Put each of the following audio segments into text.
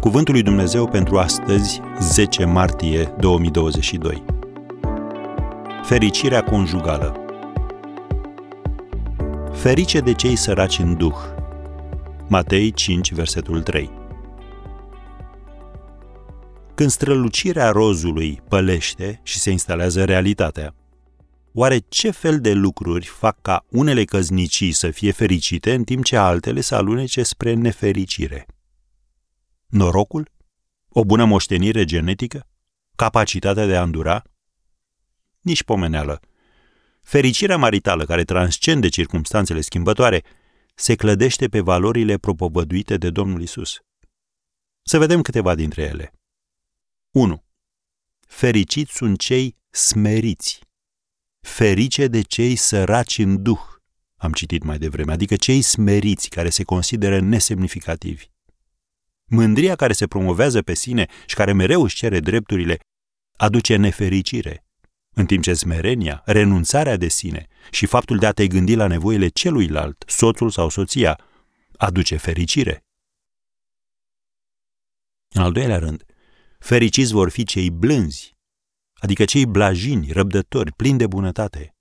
Cuvântul lui Dumnezeu pentru astăzi, 10 martie 2022. Fericirea conjugală. Ferice de cei săraci în duh. Matei 5, versetul 3. Când strălucirea rozului pălește și se instalează realitatea, oare ce fel de lucruri fac ca unele căznicii să fie fericite în timp ce altele să alunece spre nefericire? Norocul? O bună moștenire genetică? Capacitatea de a îndura? Nici pomeneală. Fericirea maritală, care transcende circumstanțele schimbătoare, se clădește pe valorile propovăduite de Domnul Isus. Să vedem câteva dintre ele. 1. Fericiți sunt cei smeriți. Ferice de cei săraci în duh, am citit mai devreme, adică cei smeriți care se consideră nesemnificativi. Mândria care se promovează pe sine și care mereu își cere drepturile aduce nefericire, în timp ce smerenia, renunțarea de sine și faptul de a te gândi la nevoile celuilalt, soțul sau soția, aduce fericire. În al doilea rând, fericiți vor fi cei blânzi, adică cei blajini, răbdători, plini de bunătate.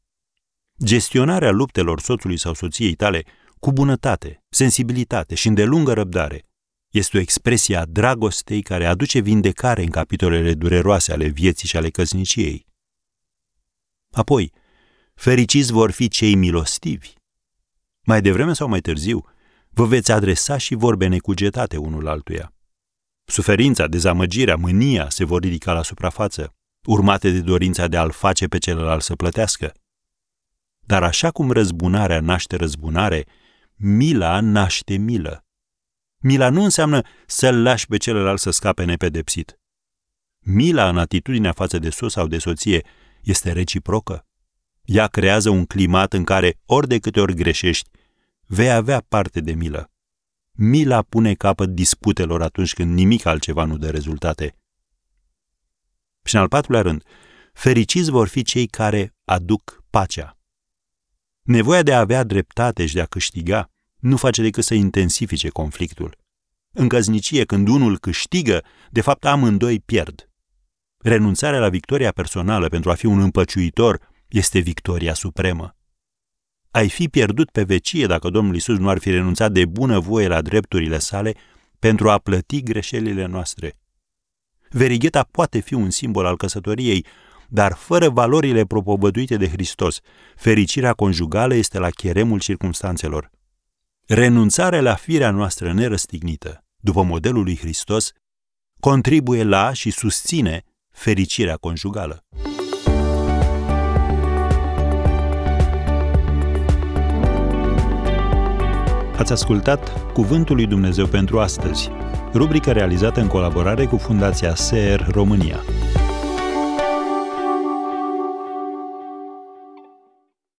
Gestionarea luptelor soțului sau soției tale cu bunătate, sensibilitate și îndelungă răbdare este o expresie a dragostei care aduce vindecare în capitolele dureroase ale vieții și ale căsniciei. Apoi, fericiți vor fi cei milostivi. Mai devreme sau mai târziu, vă veți adresa și vorbe necugetate unul altuia. Suferința, dezamăgirea, mânia se vor ridica la suprafață, urmate de dorința de a-l face pe celălalt să plătească. Dar așa cum răzbunarea naște răzbunare, mila naște milă. Mila nu înseamnă să-l lași pe celălalt să scape nepedepsit. Mila în atitudinea față de soț sau de soție este reciprocă. Ea creează un climat în care, ori de câte ori greșești, vei avea parte de milă. Mila pune capăt disputelor atunci când nimic altceva nu dă rezultate. Și în al patrulea rând, fericiți vor fi cei care aduc pacea. Nevoia de a avea dreptate și de a câștiga nu face decât să intensifice conflictul. În căznicie, când unul câștigă, de fapt amândoi pierd. Renunțarea la victoria personală pentru a fi un împăciuitor este victoria supremă. Ai fi pierdut pe vecie dacă Domnul Isus nu ar fi renunțat de bună voie la drepturile sale pentru a plăti greșelile noastre. Verigheta poate fi un simbol al căsătoriei, dar fără valorile propovăduite de Hristos, fericirea conjugală este la cheremul circumstanțelor. Renunțarea la firea noastră nerăstignită, după modelul lui Hristos, contribuie la și susține fericirea conjugală. Ați ascultat Cuvântul lui Dumnezeu pentru astăzi, rubrica realizată în colaborare cu Fundația SER România.